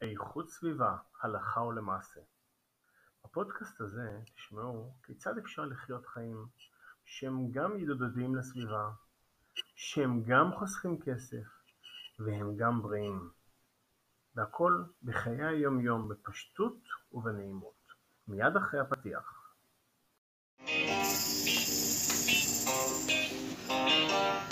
איכות סביבה הלכה ולמעשה בפודקאסט הזה תשמעו כיצד אפשר לחיות חיים שהם גם ידידותיים לסביבה, שהם גם חוסכים כסף והם גם בריאים. והכל בחיי היום יום בפשטות ובנעימות. מיד אחרי הפתיח